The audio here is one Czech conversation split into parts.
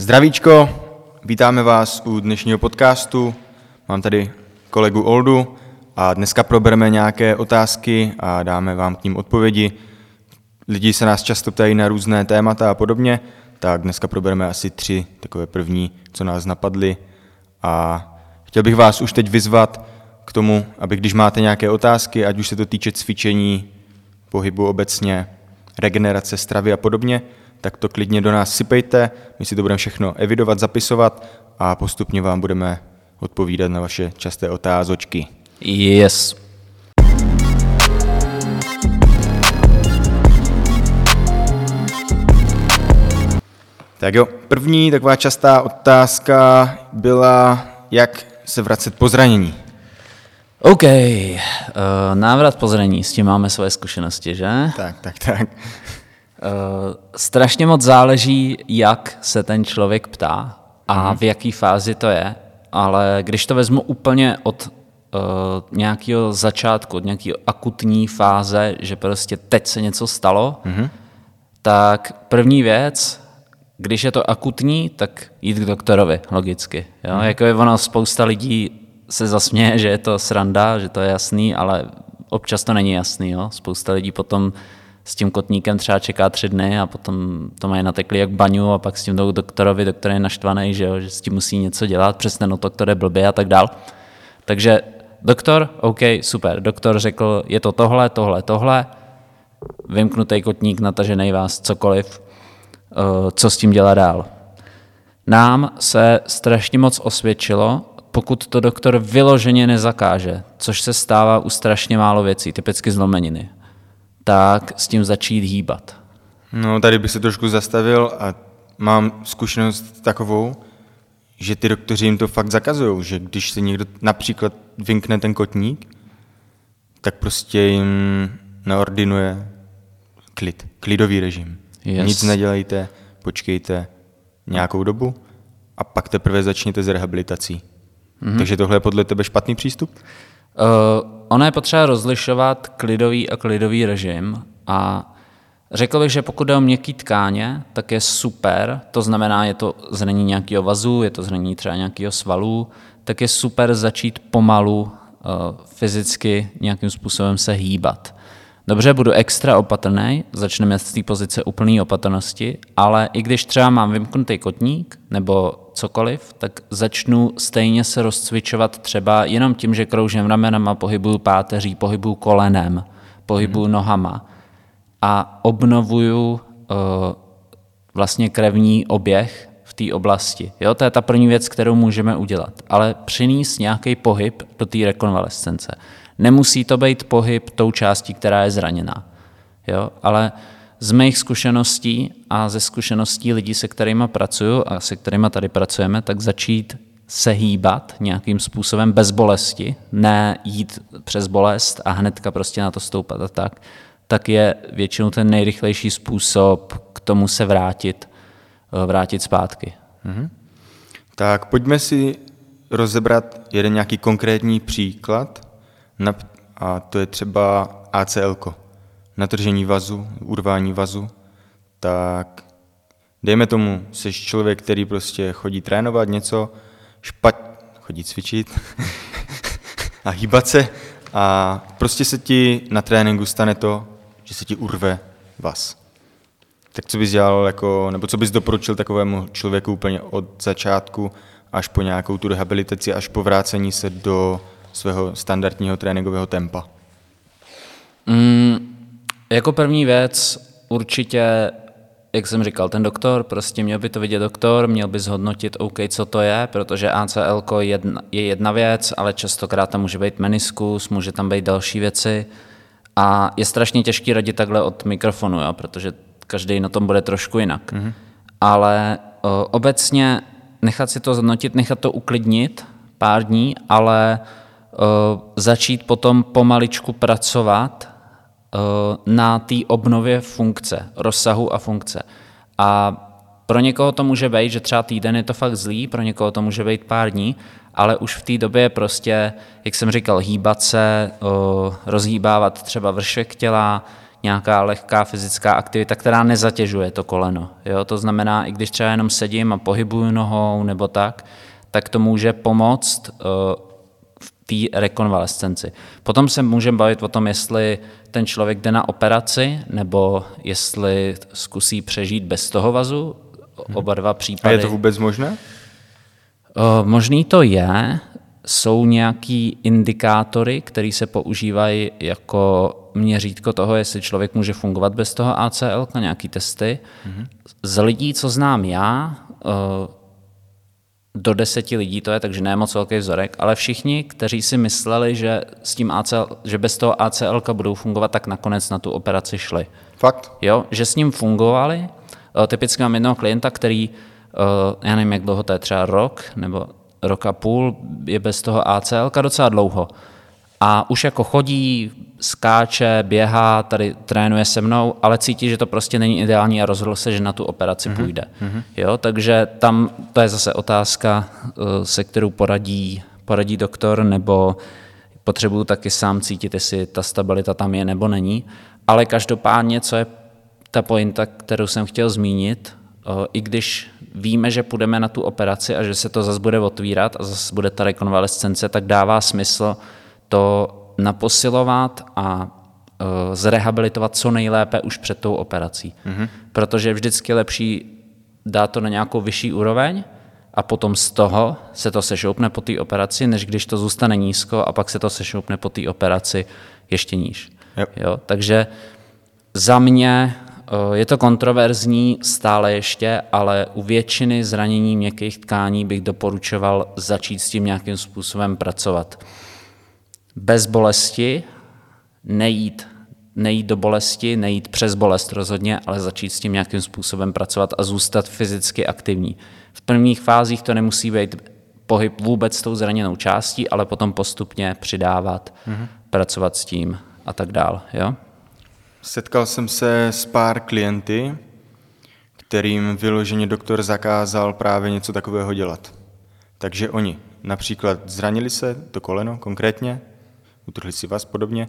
Zdravíčko, vítáme vás u dnešního podcastu. Mám tady kolegu Oldu a dneska probereme nějaké otázky a dáme vám k ním odpovědi. Lidi se nás často ptají na různé témata a podobně, tak dneska probereme asi tři takové první, co nás napadly. A chtěl bych vás už teď vyzvat k tomu, aby když máte nějaké otázky, ať už se to týče cvičení, pohybu obecně, regenerace stravy a podobně, tak to klidně do nás sypejte, my si to budeme všechno evidovat, zapisovat a postupně vám budeme odpovídat na vaše časté otázočky. Yes. Tak jo, první taková častá otázka byla, jak se vracet po zranění. OK, uh, návrat po zranění, s tím máme své zkušenosti, že? Tak, tak, tak. Uh, strašně moc záleží, jak se ten člověk ptá a v jaký fázi to je, ale když to vezmu úplně od uh, nějakého začátku, od nějaké akutní fáze, že prostě teď se něco stalo, mm-hmm. tak první věc, když je to akutní, tak jít k doktorovi, logicky. Jo? Mm-hmm. Jako je ono, spousta lidí se zasměje, že je to sranda, že to je jasný, ale občas to není jasný. Jo? Spousta lidí potom s tím kotníkem třeba čeká tři dny a potom to mají natekli jak baňu a pak s tím jdou doktorovi, doktor je naštvaný, že, jo, že s tím musí něco dělat, přesně no doktor je blbě a tak dál. Takže doktor, OK, super, doktor řekl, je to tohle, tohle, tohle, vymknutý kotník, natažený vás, cokoliv, uh, co s tím dělá dál. Nám se strašně moc osvědčilo, pokud to doktor vyloženě nezakáže, což se stává u strašně málo věcí, typicky zlomeniny tak s tím začít hýbat. No, tady bych se trošku zastavil a mám zkušenost takovou, že ty doktoři jim to fakt zakazují, že když se někdo například vynkne ten kotník, tak prostě jim naordinuje klid, klidový režim. Yes. Nic nedělejte, počkejte nějakou dobu a pak teprve začněte s rehabilitací. Mm-hmm. Takže tohle je podle tebe špatný přístup? Uh, ono je potřeba rozlišovat klidový a klidový režim a řekl bych, že pokud jde o měkký tkáně, tak je super, to znamená, je to zranění nějakého vazu, je to zranění třeba nějakého svalu, tak je super začít pomalu uh, fyzicky nějakým způsobem se hýbat. Dobře, budu extra opatrný, začneme z té pozice úplné opatrnosti, ale i když třeba mám vymknutý kotník nebo cokoliv, tak začnu stejně se rozcvičovat třeba jenom tím, že kroužím ramenama, pohybuju páteří, pohybuju kolenem, pohybuju hmm. nohama a obnovuju uh, vlastně krevní oběh v té oblasti. Jo, to je ta první věc, kterou můžeme udělat. Ale přinést nějaký pohyb do té rekonvalescence. Nemusí to být pohyb tou částí, která je zraněná. Jo? Ale z mých zkušeností a ze zkušeností lidí, se kterými pracuju a se kterými tady pracujeme, tak začít se hýbat nějakým způsobem bez bolesti, ne jít přes bolest a hnedka prostě na to stoupat a tak, tak je většinou ten nejrychlejší způsob k tomu se vrátit, eh, vrátit zpátky. Mm-hmm. Tak pojďme si rozebrat jeden nějaký konkrétní příklad, a to je třeba ACL, natržení vazu, urvání vazu, tak dejme tomu, jsi člověk, který prostě chodí trénovat něco, špat, chodí cvičit a hýbat se a prostě se ti na tréninku stane to, že se ti urve vaz. Tak co bys dělal, jako, nebo co bys doporučil takovému člověku úplně od začátku až po nějakou tu rehabilitaci, až po vrácení se do svého standardního tréninkového tempa? Mm, jako první věc určitě, jak jsem říkal, ten doktor, prostě měl by to vidět doktor, měl by zhodnotit, OK, co to je, protože ACL je jedna, je jedna věc, ale častokrát tam může být meniskus, může tam být další věci a je strašně těžký radit takhle od mikrofonu, jo, protože každý na tom bude trošku jinak. Mm-hmm. Ale o, obecně nechat si to zhodnotit, nechat to uklidnit pár dní, ale Eh, začít potom pomaličku pracovat na té obnově funkce, rozsahu a funkce. A pro někoho to může být, že třeba týden je to fakt zlý, pro někoho to může být pár dní, ale už v té době prostě, jak jsem říkal, hýbat se, eh, rozhýbávat třeba vršek těla, nějaká lehká fyzická aktivita, která nezatěžuje to koleno. Jo? To znamená, i když třeba jenom sedím a pohybuju nohou nebo tak, tak to může pomoct v té rekonvalescenci. Potom se můžeme bavit o tom, jestli ten člověk jde na operaci, nebo jestli zkusí přežít bez toho vazu, oba dva případy. A je to vůbec možné? Možný to je, jsou nějaký indikátory, které se používají jako měřítko toho, jestli člověk může fungovat bez toho ACL, nějaký testy. Mm-hmm. Z lidí, co znám já, do deseti lidí to je, takže ne moc velký vzorek, ale všichni, kteří si mysleli, že, s tím ACL, že bez toho ACL budou fungovat, tak nakonec na tu operaci šli. Fakt? Jo, že s ním fungovali. Typicky mám jednoho klienta, který, já nevím, jak dlouho to je, třeba rok nebo rok a půl, je bez toho ACL docela dlouho. A už jako chodí, skáče, běhá, tady trénuje se mnou, ale cítí, že to prostě není ideální a rozhodl se, že na tu operaci mm-hmm. půjde. Mm-hmm. Jo, takže tam to je zase otázka, eh, se kterou poradí, poradí doktor, nebo potřebuju taky sám cítit, jestli ta stabilita tam je nebo není. Ale každopádně, co je ta pointa, kterou jsem chtěl zmínit, eh, i když víme, že půjdeme na tu operaci a že se to zase bude otvírat a zase bude ta rekonvalescence, tak dává smysl to naposilovat a uh, zrehabilitovat co nejlépe už před tou operací. Mm-hmm. Protože je vždycky lepší dát to na nějakou vyšší úroveň a potom z toho se to sešoupne po té operaci, než když to zůstane nízko a pak se to sešoupne po té operaci ještě níž. Yep. Jo, takže za mě je to kontroverzní stále ještě, ale u většiny zranění měkkých tkání bych doporučoval začít s tím nějakým způsobem pracovat bez bolesti, nejít, nejít do bolesti, nejít přes bolest rozhodně, ale začít s tím nějakým způsobem pracovat a zůstat fyzicky aktivní. V prvních fázích to nemusí být pohyb vůbec s tou zraněnou částí, ale potom postupně přidávat, mm-hmm. pracovat s tím a tak dál. Jo? Setkal jsem se s pár klienty, kterým vyloženě doktor zakázal právě něco takového dělat. Takže oni například zranili se, to koleno konkrétně, utrhli si vás podobně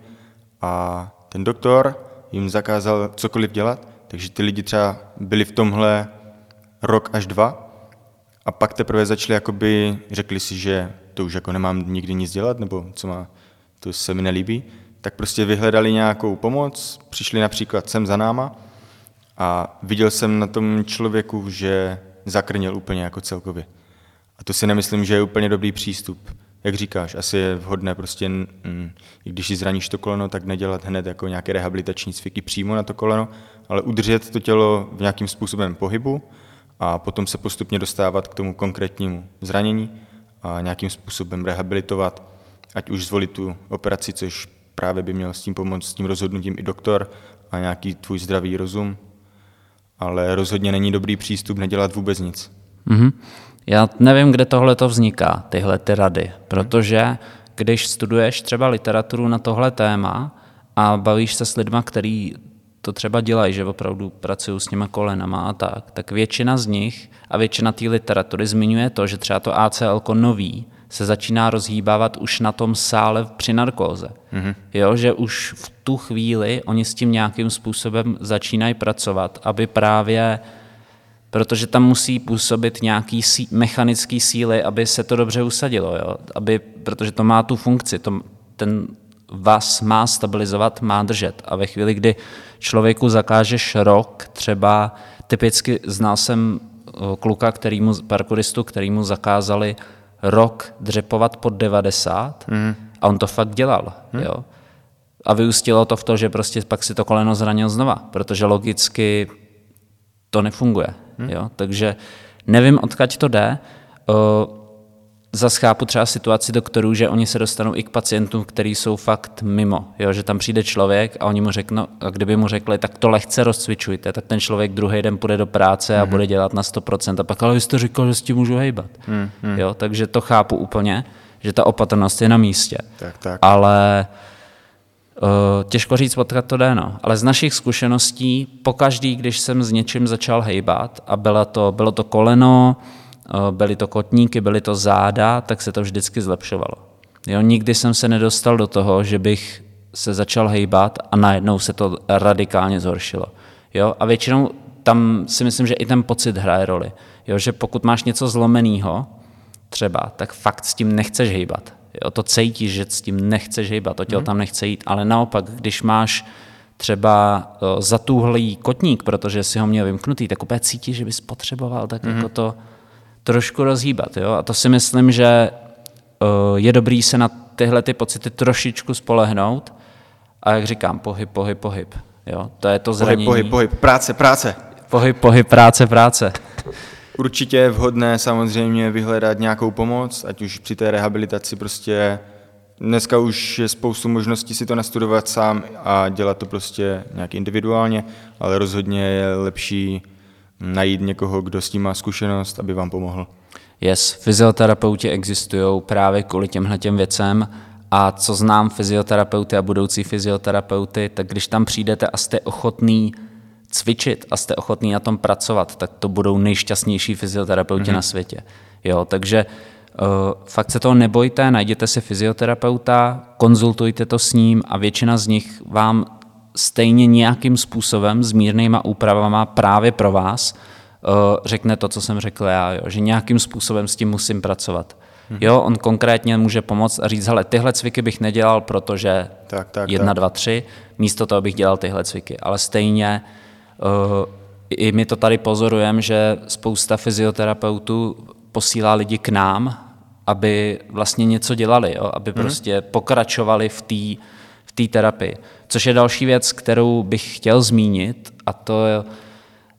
a ten doktor jim zakázal cokoliv dělat, takže ty lidi třeba byli v tomhle rok až dva a pak teprve začali jakoby, řekli si, že to už jako nemám nikdy nic dělat, nebo co má, to se mi nelíbí, tak prostě vyhledali nějakou pomoc, přišli například sem za náma a viděl jsem na tom člověku, že zakrněl úplně jako celkově. A to si nemyslím, že je úplně dobrý přístup jak říkáš, asi je vhodné prostě, mm, i když si zraníš to koleno, tak nedělat hned jako nějaké rehabilitační cviky přímo na to koleno, ale udržet to tělo v nějakým způsobem pohybu a potom se postupně dostávat k tomu konkrétnímu zranění a nějakým způsobem rehabilitovat, ať už zvolit tu operaci, což právě by měl s tím pomoct, s tím rozhodnutím i doktor a nějaký tvůj zdravý rozum, ale rozhodně není dobrý přístup nedělat vůbec nic. Mm-hmm. Já nevím, kde tohle to vzniká, tyhle ty rady, protože když studuješ třeba literaturu na tohle téma a bavíš se s lidma, který to třeba dělají, že opravdu pracují s těma kolenama a tak, tak většina z nich a většina té literatury zmiňuje to, že třeba to ACL nový se začíná rozhýbávat už na tom sále při narkóze. Mm-hmm. Jo, že už v tu chvíli oni s tím nějakým způsobem začínají pracovat, aby právě protože tam musí působit nějaký sí, mechanický síly, aby se to dobře usadilo, jo? Aby, protože to má tu funkci, to, ten vás má stabilizovat, má držet. A ve chvíli, kdy člověku zakážeš rok, třeba typicky znal jsem kluka, kterýmu, parkouristu, kterýmu zakázali rok dřepovat pod 90 mm. a on to fakt dělal. Mm. Jo? A vyústilo to v to, že prostě pak si to koleno zranil znova, protože logicky to nefunguje. Hmm. Jo? Takže nevím, odkud to jde. Zas chápu třeba situaci doktorů, že oni se dostanou i k pacientům, kteří jsou fakt mimo. Jo? Že tam přijde člověk a oni mu řeknou, a kdyby mu řekli, tak to lehce rozcvičujte, tak ten člověk druhý den půjde do práce a hmm. bude dělat na 100%. A pak, ale vy jste říkal, že s tím můžu hejbat. Hmm. Hmm. Jo? Takže to chápu úplně, že ta opatrnost je na místě. Tak, tak. Ale těžko říct, odkud to jde, no. ale z našich zkušeností, pokaždý, když jsem s něčím začal hejbat a bylo to, bylo to koleno, eh, byly to kotníky, byly to záda, tak se to vždycky zlepšovalo. Jo, nikdy jsem se nedostal do toho, že bych se začal hejbat a najednou se to radikálně zhoršilo. Jo? A většinou tam si myslím, že i ten pocit hraje roli. Jo? Že pokud máš něco zlomeného, třeba, tak fakt s tím nechceš hejbat. Jo? To cítíš, že s tím nechceš hejbat, to tělo hmm. tam nechce jít, ale naopak, když máš třeba zatuhlý kotník, protože si ho měl vymknutý, tak úplně cítíš, že bys potřeboval tak mm-hmm. jako to trošku rozhýbat. Jo? A to si myslím, že je dobrý se na tyhle ty pocity trošičku spolehnout a jak říkám, pohyb, pohyb, pohyb. Jo? To je to zranění. Pohyb, pohyb, pohyb, práce, práce. Pohyb, pohyb, práce, práce. Určitě je vhodné samozřejmě vyhledat nějakou pomoc, ať už při té rehabilitaci prostě Dneska už je spoustu možností si to nastudovat sám a dělat to prostě nějak individuálně, ale rozhodně je lepší najít někoho, kdo s tím má zkušenost, aby vám pomohl. Yes, fyzioterapeuti existují právě kvůli těmhle těm věcem a co znám fyzioterapeuty a budoucí fyzioterapeuty, tak když tam přijdete a jste ochotný cvičit a jste ochotný na tom pracovat, tak to budou nejšťastnější fyzioterapeuti mm-hmm. na světě. Jo, takže uh, fakt se toho nebojte, najděte si fyzioterapeuta, konzultujte to s ním a většina z nich vám stejně nějakým způsobem s mírnýma úpravama právě pro vás uh, řekne to, co jsem řekl já, jo, že nějakým způsobem s tím musím pracovat. Mm-hmm. Jo, on konkrétně může pomoct a říct, hele, tyhle cviky bych nedělal, protože tak, tak, jedna, tak. dva, tři, místo toho bych dělal tyhle cviky. Ale stejně uh, i my to tady pozorujeme, že spousta fyzioterapeutů posílá lidi k nám, aby vlastně něco dělali, jo? aby mm-hmm. prostě pokračovali v té v té terapii. Což je další věc, kterou bych chtěl zmínit, a to je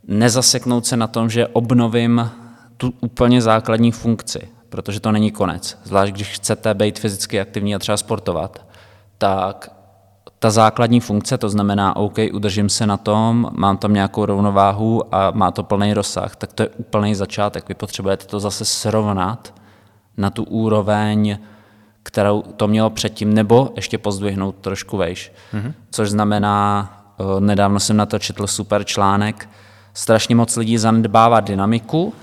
nezaseknout se na tom, že obnovím tu úplně základní funkci protože to není konec. Zvlášť když chcete být fyzicky aktivní a třeba sportovat, tak ta základní funkce, to znamená, OK, udržím se na tom, mám tam nějakou rovnováhu a má to plný rozsah, tak to je úplný začátek. Vy potřebujete to zase srovnat na tu úroveň, kterou to mělo předtím, nebo ještě pozdvihnout trošku vejš. Mm-hmm. Což znamená, eh, nedávno jsem na to četl super článek, strašně moc lidí zanedbává dynamiku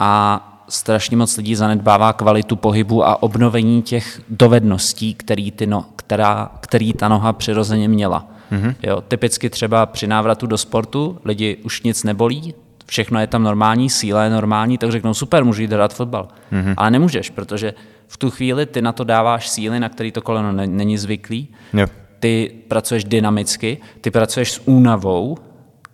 a strašně moc lidí zanedbává kvalitu pohybu a obnovení těch dovedností, který, ty no, která, který ta noha přirozeně měla. Mm-hmm. Jo, typicky třeba při návratu do sportu lidi už nic nebolí, všechno je tam normální, síla je normální, tak řeknou super, můžu jít hrát fotbal. Mm-hmm. Ale nemůžeš, protože v tu chvíli ty na to dáváš síly, na který to koleno není zvyklý. Yep. Ty pracuješ dynamicky, ty pracuješ s únavou,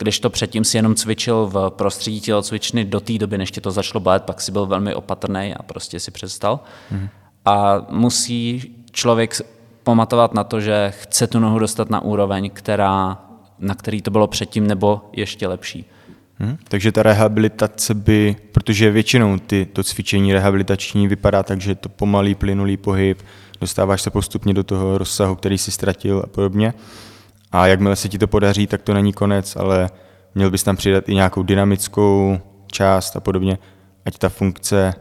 když to předtím si jenom cvičil v prostředí tělocvičny do té doby, než tě to začalo bát, pak si byl velmi opatrný a prostě si přestal. Mm. A musí člověk pamatovat na to, že chce tu nohu dostat na úroveň, která, na který to bylo předtím, nebo ještě lepší. Hmm, takže ta rehabilitace by, protože většinou ty, to cvičení rehabilitační vypadá tak, že je to pomalý, plynulý pohyb, dostáváš se postupně do toho rozsahu, který si ztratil a podobně. A jakmile se ti to podaří, tak to není konec, ale měl bys tam přidat i nějakou dynamickou část a podobně, ať ta funkce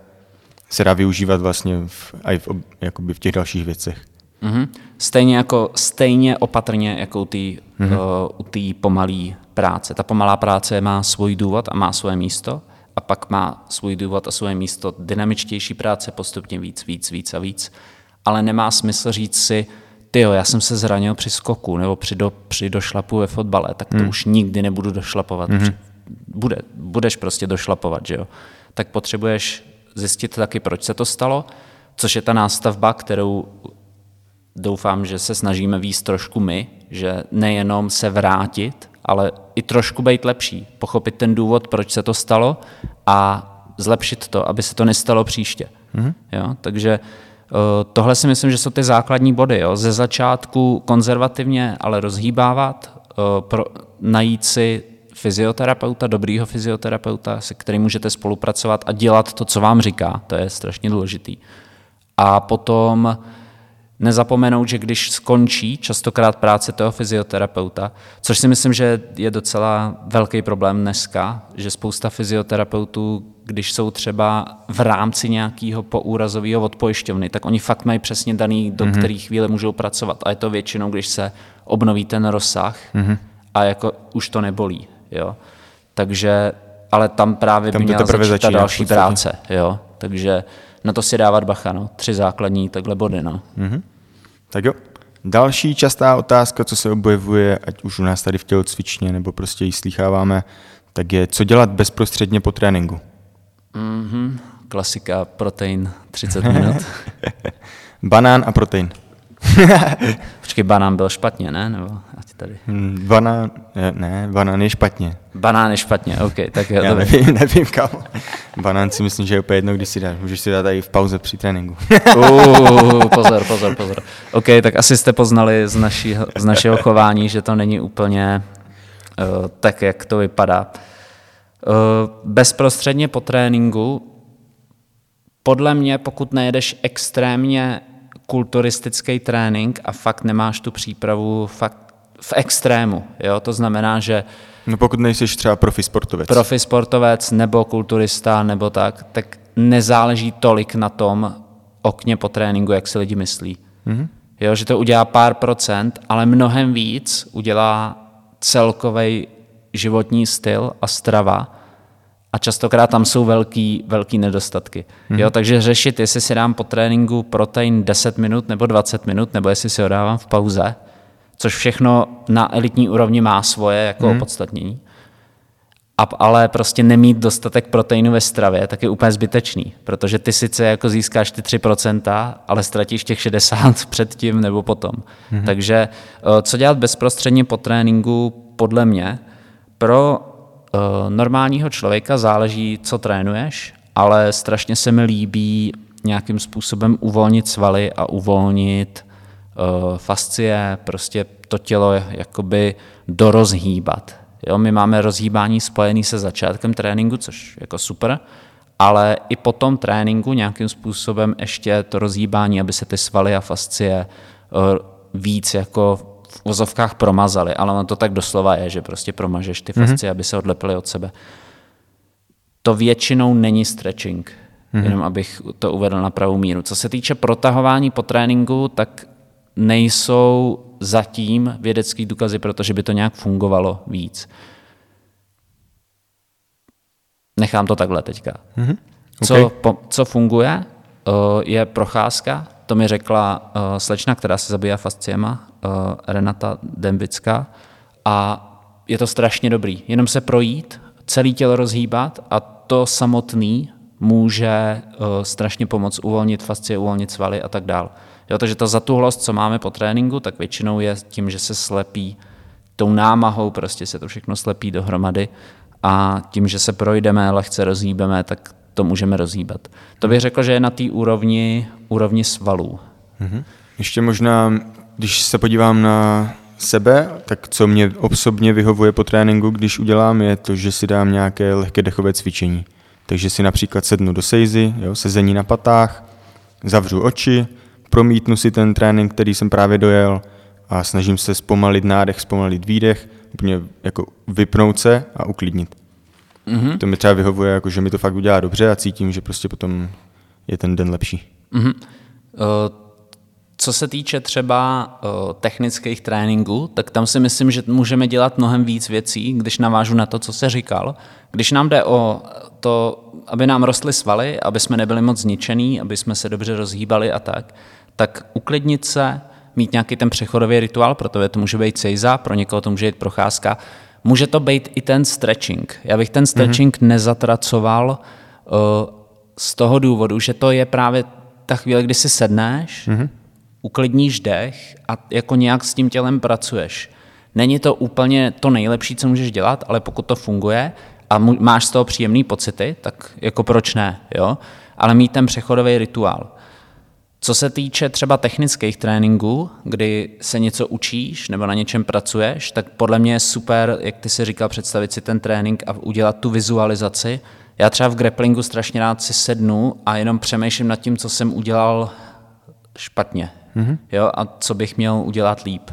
se dá využívat vlastně v, i v, jakoby v těch dalších věcech. Mm-hmm. Stejně, jako, stejně opatrně jako u té mm-hmm. uh, pomalé práce. Ta pomalá práce má svůj důvod a má svoje místo a pak má svůj důvod a svoje místo dynamičtější práce postupně víc, víc, víc a víc. Ale nemá smysl říct si, ty jo, já jsem se zranil při skoku nebo při, do, při došlapu ve fotbale, tak to hmm. už nikdy nebudu došlapovat. Hmm. Bude, budeš prostě došlapovat, že jo. Tak potřebuješ zjistit taky, proč se to stalo, což je ta nástavba, kterou doufám, že se snažíme víc trošku my, že nejenom se vrátit, ale i trošku být lepší, pochopit ten důvod, proč se to stalo a zlepšit to, aby se to nestalo příště. Mm-hmm. Jo? Takže Eh, tohle si myslím, že jsou ty základní body. Jo. Ze začátku konzervativně, ale rozhýbávat, eh, pro, najít si fyzioterapeuta, dobrýho fyzioterapeuta, se kterým můžete spolupracovat a dělat to, co vám říká. To je strašně důležitý. A potom nezapomenout, že když skončí častokrát práce toho fyzioterapeuta, což si myslím, že je docela velký problém dneska, že spousta fyzioterapeutů, když jsou třeba v rámci nějakého poúrazového odpojišťovny, tak oni fakt mají přesně daný, do mm-hmm. které chvíle můžou pracovat. A je to většinou, když se obnoví ten rozsah mm-hmm. a jako už to nebolí. Jo? Takže, ale tam právě tam by měla začít ta další práce. Jo? Takže na to si dávat bacha, no. Tři základní takhle body, no. Mm-hmm. Tak jo. Další častá otázka, co se objevuje, ať už u nás tady v tělocvičně, nebo prostě ji slýcháváme, tak je, co dělat bezprostředně po tréninku. Mm-hmm. Klasika, protein 30 minut. Banán a protein. Počkej, banán byl špatně, ne? Nebo ať tady. Hmm, banán, ne, banán je špatně. Banán je špatně, OK, tak jo, Já dobrý. nevím, nevím kam. Banán si myslím, že je úplně jedno, když si dáš. Můžeš si dát i v pauze při tréninku. Uh, pozor, pozor, pozor. OK, tak asi jste poznali z, našího, z našeho chování, že to není úplně uh, tak, jak to vypadá. Uh, bezprostředně po tréninku, podle mě, pokud nejedeš extrémně kulturistický trénink a fakt nemáš tu přípravu fakt v extrému, jo? to znamená, že No pokud nejsi třeba profi sportovec. profi sportovec nebo kulturista nebo tak, tak nezáleží tolik na tom okně po tréninku, jak si lidi myslí. Mm-hmm. Jo, že to udělá pár procent, ale mnohem víc udělá celkový životní styl a strava a častokrát tam jsou velký, velký nedostatky. Mm-hmm. Jo, takže řešit, jestli si dám po tréninku protein 10 minut nebo 20 minut, nebo jestli si ho dávám v pauze, což všechno na elitní úrovni má svoje jako mm-hmm. opodstatnění, a, ale prostě nemít dostatek proteinu ve stravě, tak je úplně zbytečný, protože ty sice jako získáš ty 3%, ale ztratíš těch 60 předtím nebo potom. Mm-hmm. Takže eh, co dělat bezprostředně po tréninku, podle mě, pro normálního člověka záleží, co trénuješ, ale strašně se mi líbí nějakým způsobem uvolnit svaly a uvolnit uh, fascie, prostě to tělo jakoby dorozhýbat. Jo, my máme rozhýbání spojený se začátkem tréninku, což jako super, ale i po tom tréninku nějakým způsobem ještě to rozhýbání, aby se ty svaly a fascie víc jako v vozovkách promazaly, ale ono to tak doslova je, že prostě promažeš ty fascie, mm-hmm. aby se odlepily od sebe. To většinou není stretching, mm-hmm. jenom abych to uvedl na pravou míru. Co se týče protahování po tréninku, tak nejsou zatím vědecký důkazy, protože by to nějak fungovalo víc. Nechám to takhle teďka. Mm-hmm. Okay. Co, po, co funguje, je procházka. To mi řekla slečna, která se zabývá fasciema, Renata Dembická. A je to strašně dobrý. Jenom se projít, celé tělo rozhýbat a to samotný může strašně pomoct uvolnit fascie, uvolnit svaly a tak dále. Jo, takže ta zatuhlost, co máme po tréninku, tak většinou je tím, že se slepí tou námahou, prostě se to všechno slepí dohromady a tím, že se projdeme, lehce rozhýbeme, tak to můžeme rozhýbat. To bych řekl, že je na té úrovni, úrovni svalů. Mm-hmm. Ještě možná, když se podívám na sebe, tak co mě osobně vyhovuje po tréninku, když udělám, je to, že si dám nějaké lehké dechové cvičení. Takže si například sednu do sejzy, jo, sezení na patách, zavřu oči, promítnu si ten trénink, který jsem právě dojel a snažím se zpomalit nádech, zpomalit výdech, úplně jako vypnout se a uklidnit. Mm-hmm. To mi třeba vyhovuje, jako, že mi to fakt udělá dobře a cítím, že prostě potom je ten den lepší. Mm-hmm. Uh, co se týče třeba uh, technických tréninků, tak tam si myslím, že můžeme dělat mnohem víc věcí, když navážu na to, co se říkal. Když nám jde o to, aby nám rostly svaly, aby jsme nebyli moc zničený, aby jsme se dobře rozhýbali a tak, tak uklidnit se, mít nějaký ten přechodový rituál, pro to to může být sejza, pro někoho to může být procházka, může to být i ten stretching. Já bych ten stretching mm-hmm. nezatracoval uh, z toho důvodu, že to je právě ta chvíle, kdy si sedneš, mm-hmm. uklidníš dech a jako nějak s tím tělem pracuješ. Není to úplně to nejlepší, co můžeš dělat, ale pokud to funguje a máš z toho příjemné pocity, tak jako proč ne, jo? Ale mít ten přechodový rituál. Co se týče třeba technických tréninků, kdy se něco učíš nebo na něčem pracuješ, tak podle mě je super, jak ty si říkal, představit si ten trénink a udělat tu vizualizaci. Já třeba v grapplingu strašně rád si sednu a jenom přemýšlím nad tím, co jsem udělal špatně mm-hmm. jo, a co bych měl udělat líp.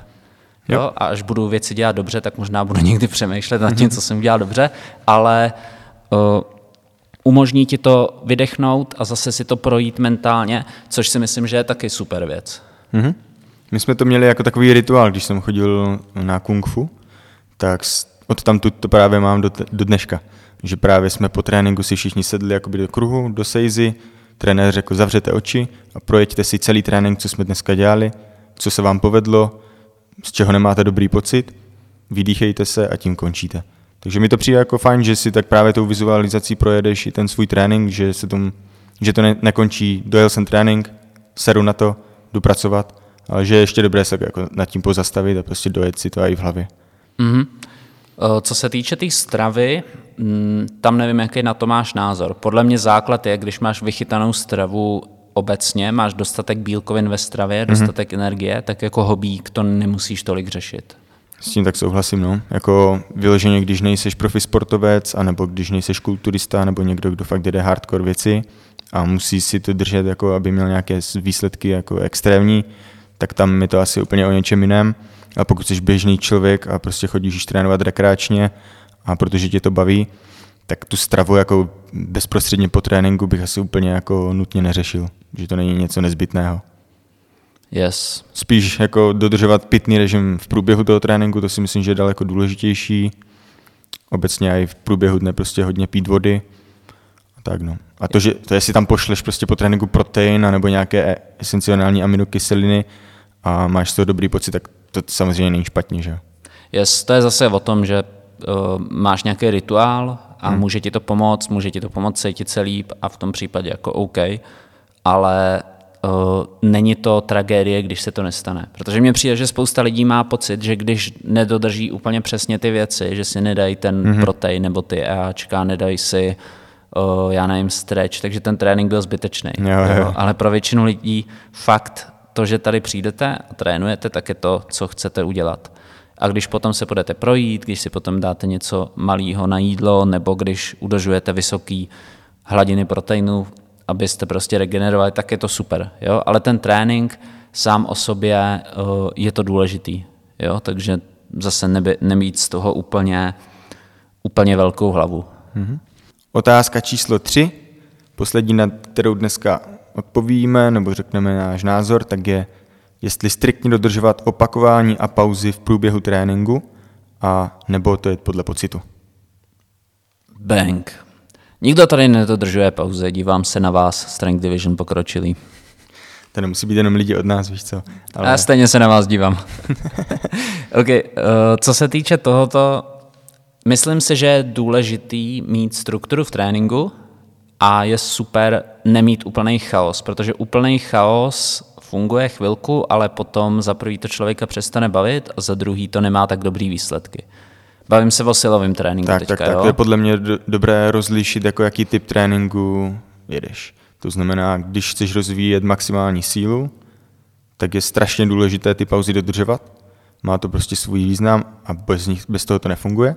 Jo. jo. A až budu věci dělat dobře, tak možná budu někdy přemýšlet nad tím, co jsem udělal dobře, ale uh, umožní ti to vydechnout a zase si to projít mentálně, což si myslím, že je taky super věc. Mm-hmm. My jsme to měli jako takový rituál, když jsem chodil na kung fu, tak od tam to právě mám do, do dneška. Že právě jsme po tréninku si všichni sedli jakoby do kruhu, do sejzy, trenér řekl zavřete oči a projeďte si celý trénink, co jsme dneska dělali co se vám povedlo, z čeho nemáte dobrý pocit, vydýchejte se a tím končíte. Takže mi to přijde jako fajn, že si tak právě tou vizualizací projedeš i ten svůj trénink, že, se tom, že to ne, nekončí, dojel jsem trénink, seru na to, jdu pracovat, ale že je ještě dobré se jako nad tím pozastavit a prostě dojet si to i v hlavě. Mm-hmm. Co se týče té tý stravy, mm, tam nevím, jaký na to máš názor. Podle mě základ je, když máš vychytanou stravu obecně, máš dostatek bílkovin ve stravě, mhm. dostatek mm-hmm. energie, tak jako hobík to nemusíš tolik řešit. S tím tak souhlasím, no. Jako vyloženě, když nejseš profi sportovec, anebo když nejseš kulturista, nebo někdo, kdo fakt jede hardcore věci a musí si to držet, jako aby měl nějaké výsledky jako extrémní, tak tam je to asi úplně o něčem jiném. A pokud jsi běžný člověk a prostě chodíš trénovat rekreačně a protože tě to baví, tak tu stravu jako bezprostředně po tréninku bych asi úplně jako nutně neřešil, že to není něco nezbytného. Yes. Spíš jako dodržovat pitný režim v průběhu toho tréninku, to si myslím, že je daleko důležitější. Obecně i v průběhu dne prostě hodně pít vody. A tak no. A to, že to jestli tam pošleš prostě po tréninku protein nebo nějaké esenciální aminokyseliny a máš z toho dobrý pocit, tak to samozřejmě není špatně, že Yes, to je zase o tom, že uh, máš nějaký rituál a hmm. může ti to pomoct, může ti to pomoct cítit se líp a v tom případě jako OK, ale není to tragédie, když se to nestane. Protože mně přijde, že spousta lidí má pocit, že když nedodrží úplně přesně ty věci, že si nedají ten mm-hmm. protein nebo ty EAčka, nedají si uh, já nevím, stretch, takže ten trénink byl zbytečný. Jo, jo. Ale pro většinu lidí fakt to, že tady přijdete a trénujete, tak je to, co chcete udělat. A když potom se budete projít, když si potom dáte něco malého na jídlo, nebo když udržujete vysoký hladiny proteinů, abyste prostě regenerovali, tak je to super. Jo? Ale ten trénink sám o sobě uh, je to důležitý. Jo? Takže zase neby, nemít z toho úplně, úplně velkou hlavu. Mm-hmm. Otázka číslo tři, poslední, na kterou dneska odpovíme, nebo řekneme náš názor, tak je, jestli striktně dodržovat opakování a pauzy v průběhu tréninku, a nebo to je podle pocitu. Bang. Nikdo tady nedodržuje pauze, dívám se na vás, Strength Division pokročilý. To nemusí být jenom lidi od nás, víš co. Ale... Já stejně se na vás dívám. ok, uh, co se týče tohoto, myslím si, že je důležitý mít strukturu v tréninku a je super nemít úplný chaos, protože úplný chaos funguje chvilku, ale potom za prvý to člověka přestane bavit a za druhý to nemá tak dobrý výsledky. Bavím se o silovém tréninku tak, teďka, tak, tak, jo? to je podle mě do, dobré rozlišit, jako jaký typ tréninku jedeš. To znamená, když chceš rozvíjet maximální sílu, tak je strašně důležité ty pauzy dodržovat. Má to prostě svůj význam a bez, nich, bez toho to nefunguje.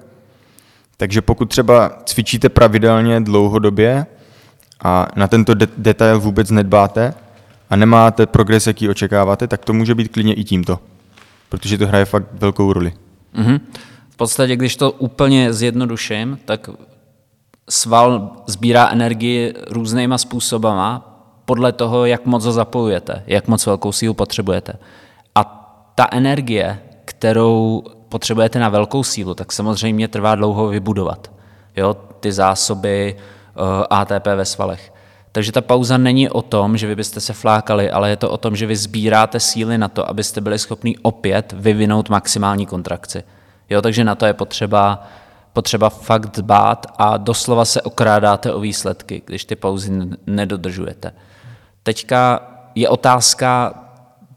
Takže pokud třeba cvičíte pravidelně dlouhodobě a na tento de- detail vůbec nedbáte a nemáte progres, jaký očekáváte, tak to může být klidně i tímto. Protože to hraje fakt velkou roli. Mm-hmm podstatě, když to úplně zjednoduším, tak sval sbírá energii různýma způsobama podle toho, jak moc ho zapojujete, jak moc velkou sílu potřebujete. A ta energie, kterou potřebujete na velkou sílu, tak samozřejmě trvá dlouho vybudovat. Jo, ty zásoby uh, eh, ATP ve svalech. Takže ta pauza není o tom, že vy byste se flákali, ale je to o tom, že vy sbíráte síly na to, abyste byli schopni opět vyvinout maximální kontrakci. Jo, takže na to je potřeba, potřeba fakt dbát a doslova se okrádáte o výsledky, když ty pauzy nedodržujete. Teďka je otázka,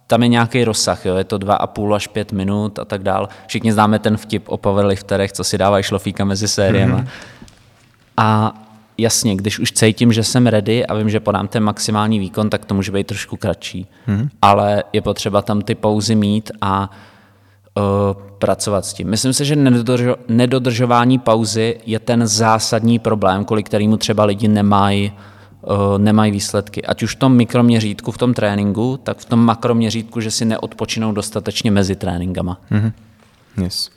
tam je nějaký rozsah, jo? je to 2,5 až 5 minut a tak dál. Všichni známe ten vtip o powerlifterech, co si dávají šlofíka mezi sériemi. Mm-hmm. A jasně, když už cítím, že jsem ready a vím, že podám ten maximální výkon, tak to může být trošku kratší. Mm-hmm. Ale je potřeba tam ty pauzy mít a pracovat s tím. Myslím si, že nedodržo, nedodržování pauzy je ten zásadní problém, kvůli kterému třeba lidi nemají uh, nemají výsledky. Ať už v tom mikroměřítku, v tom tréninku, tak v tom makroměřítku, že si neodpočinou dostatečně mezi tréninkama. Mm-hmm. Yes.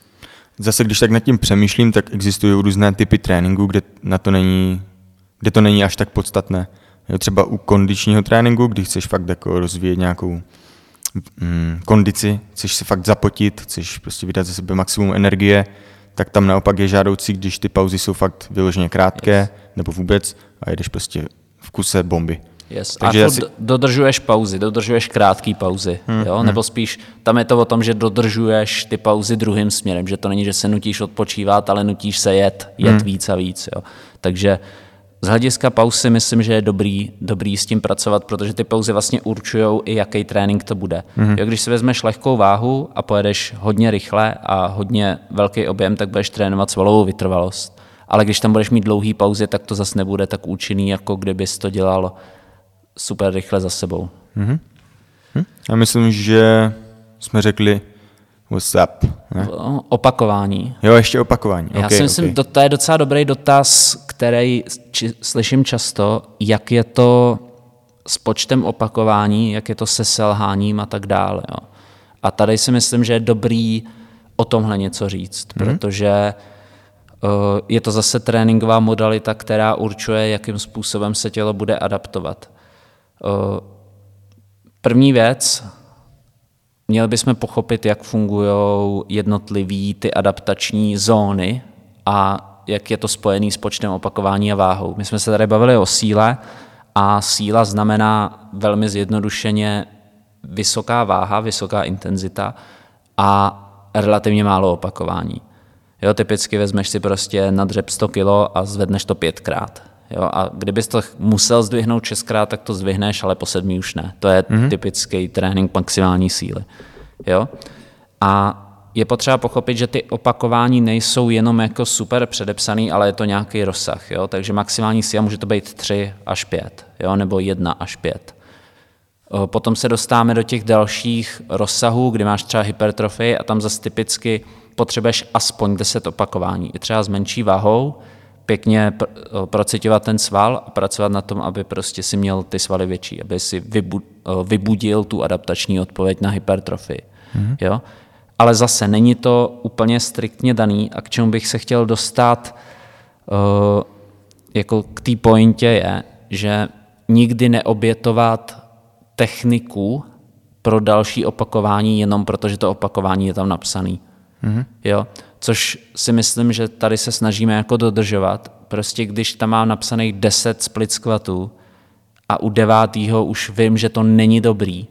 Zase, když tak nad tím přemýšlím, tak existují různé typy tréninku, kde, na to není, kde to není až tak podstatné. Jo, třeba u kondičního tréninku, kdy chceš fakt jako rozvíjet nějakou mm, kondici, chceš se fakt zapotit, chceš prostě vydat ze sebe maximum energie, tak tam naopak je žádoucí, když ty pauzy jsou fakt vyloženě krátké, yes. nebo vůbec, a jedeš prostě v kuse bomby. Yes. Takže a asi... dodržuješ pauzy, dodržuješ krátké pauzy, hmm, jo? Hmm. nebo spíš tam je to o tom, že dodržuješ ty pauzy druhým směrem, že to není, že se nutíš odpočívat, ale nutíš se jet, jet hmm. víc a víc. Jo? Takže z hlediska pauz si myslím, že je dobrý, dobrý s tím pracovat, protože ty pauzy vlastně určují i jaký trénink to bude. Mm-hmm. Jo, když si vezmeš lehkou váhu a pojedeš hodně rychle a hodně velký objem, tak budeš trénovat svalovou vytrvalost. Ale když tam budeš mít dlouhý pauzy, tak to zase nebude tak účinný, jako kdybys to dělal super rychle za sebou. Mm-hmm. Já myslím, že jsme řekli what's up. Ne? Opakování. Jo, ještě opakování. Já okay, si myslím, okay. to je docela dobrý dotaz, který či, slyším často, jak je to s počtem opakování, jak je to se selháním a tak dále. Jo. A tady si myslím, že je dobrý o tomhle něco říct, mm-hmm. protože uh, je to zase tréninková modalita, která určuje, jakým způsobem se tělo bude adaptovat. Uh, první věc, měli bychom pochopit, jak fungují jednotlivé ty adaptační zóny a jak je to spojené s počtem opakování a váhou. My jsme se tady bavili o síle a síla znamená velmi zjednodušeně vysoká váha, vysoká intenzita a relativně málo opakování. Jo, typicky vezmeš si prostě nadřep 100 kg a zvedneš to pětkrát. Jo, a kdybys to musel zdvihnout šestkrát, tak to zdvihneš, ale po sedmi už ne. To je mm-hmm. typický trénink maximální síly. Jo? A je potřeba pochopit, že ty opakování nejsou jenom jako super předepsaný, ale je to nějaký rozsah. Jo? Takže maximální síla může to být 3 až 5, jo? nebo 1 až 5. Potom se dostáváme do těch dalších rozsahů, kdy máš třeba hypertrofii a tam zase typicky potřebuješ aspoň 10 opakování. I třeba s menší váhou, pěkně procitovat ten sval a pracovat na tom, aby prostě si měl ty svaly větší, aby si vybudil tu adaptační odpověď na hypertrofii. Mm-hmm. Jo? ale zase není to úplně striktně daný a k čemu bych se chtěl dostat uh, jako k té pointě je, že nikdy neobětovat techniku pro další opakování jenom proto, že to opakování je tam napsaný. Mm-hmm. Jo? Což si myslím, že tady se snažíme jako dodržovat. Prostě když tam mám napsaných 10 split squatů a u devátého už vím, že to není dobrý,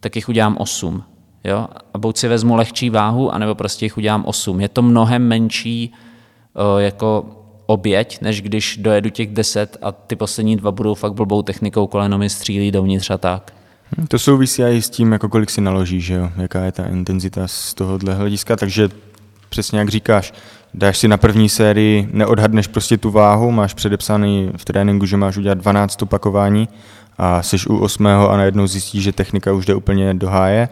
tak jich udělám 8 Jo? A buď si vezmu lehčí váhu, anebo prostě jich udělám 8. Je to mnohem menší o, jako oběť, než když dojedu těch 10 a ty poslední dva budou fakt blbou technikou, koleno mi střílí dovnitř a tak. To souvisí i s tím, jako kolik si naloží, že jo? jaká je ta intenzita z tohohle hlediska, takže přesně jak říkáš, dáš si na první sérii, neodhadneš prostě tu váhu, máš předepsaný v tréninku, že máš udělat 12 opakování a jsi u 8. a najednou zjistíš, že technika už jde úplně do háje,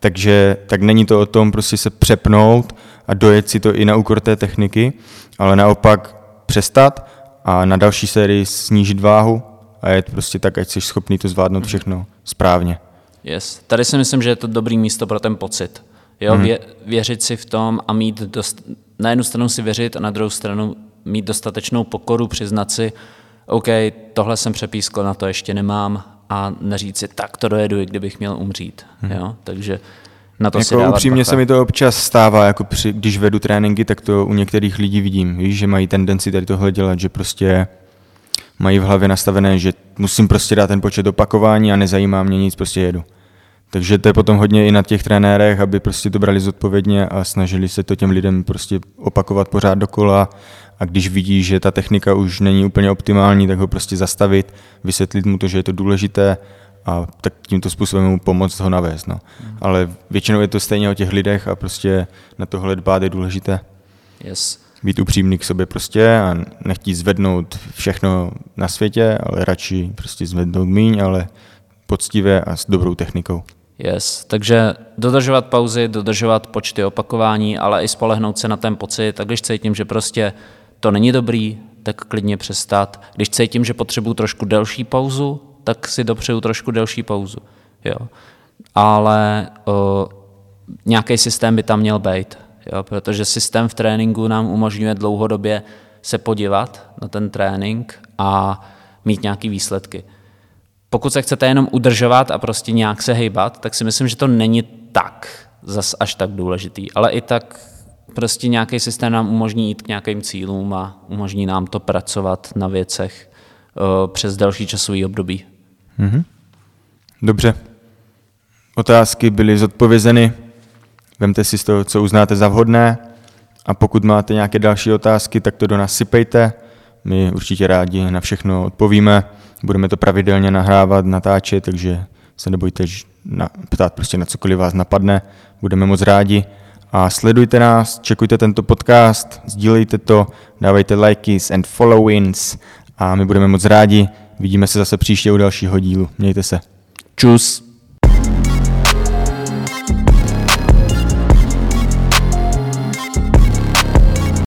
takže tak není to o tom prostě se přepnout a dojet si to i na úkor té techniky, ale naopak přestat a na další sérii snížit váhu a je to prostě tak, ať jsi schopný to zvládnout všechno správně. Yes. Tady si myslím, že je to dobrý místo pro ten pocit. Jo, hmm. vě, věřit si v tom a mít dost, na jednu stranu si věřit a na druhou stranu mít dostatečnou pokoru, přiznat si, OK, tohle jsem přepískl, na to ještě nemám a neříct si, tak to dojedu, i kdybych měl umřít. Hmm. Jo? Takže na to jako si dávat upřímně se mi to občas stává, jako při, když vedu tréninky, tak to u některých lidí vidím, víš, že mají tendenci tady tohle dělat, že prostě mají v hlavě nastavené, že musím prostě dát ten počet opakování a nezajímá mě nic, prostě jedu. Takže to je potom hodně i na těch trenérech, aby prostě to brali zodpovědně a snažili se to těm lidem prostě opakovat pořád dokola a když vidí, že ta technika už není úplně optimální, tak ho prostě zastavit, vysvětlit mu to, že je to důležité a tak tímto způsobem mu pomoct ho navést. No. Mm. Ale většinou je to stejně o těch lidech a prostě na tohle dbát je důležité. Yes. Být upřímný k sobě prostě a nechtít zvednout všechno na světě, ale radši prostě zvednout míň, ale poctivě a s dobrou technikou. Yes. Takže dodržovat pauzy, dodržovat počty opakování, ale i spolehnout se na ten pocit. A když cítím, že prostě to není dobrý, tak klidně přestat. Když cítím, že potřebuju trošku delší pauzu, tak si dopřeju trošku delší pauzu. Jo. Ale nějaký systém by tam měl být, jo, protože systém v tréninku nám umožňuje dlouhodobě se podívat na ten trénink a mít nějaké výsledky. Pokud se chcete jenom udržovat a prostě nějak se hejbat, tak si myslím, že to není tak zas až tak důležitý. Ale i tak prostě nějaký systém nám umožní jít k nějakým cílům a umožní nám to pracovat na věcech uh, přes další časový období. Mhm. Dobře. Otázky byly zodpovězeny. Vemte si z toho, co uznáte za vhodné. A pokud máte nějaké další otázky, tak to do nás sypejte. My určitě rádi na všechno odpovíme. Budeme to pravidelně nahrávat, natáčet, takže se nebojte na, ptát prostě na cokoliv vás napadne. Budeme moc rádi. A sledujte nás, čekujte tento podcast, sdílejte to, dávejte likes and followings a my budeme moc rádi. Vidíme se zase příště u dalšího dílu. Mějte se. Čus.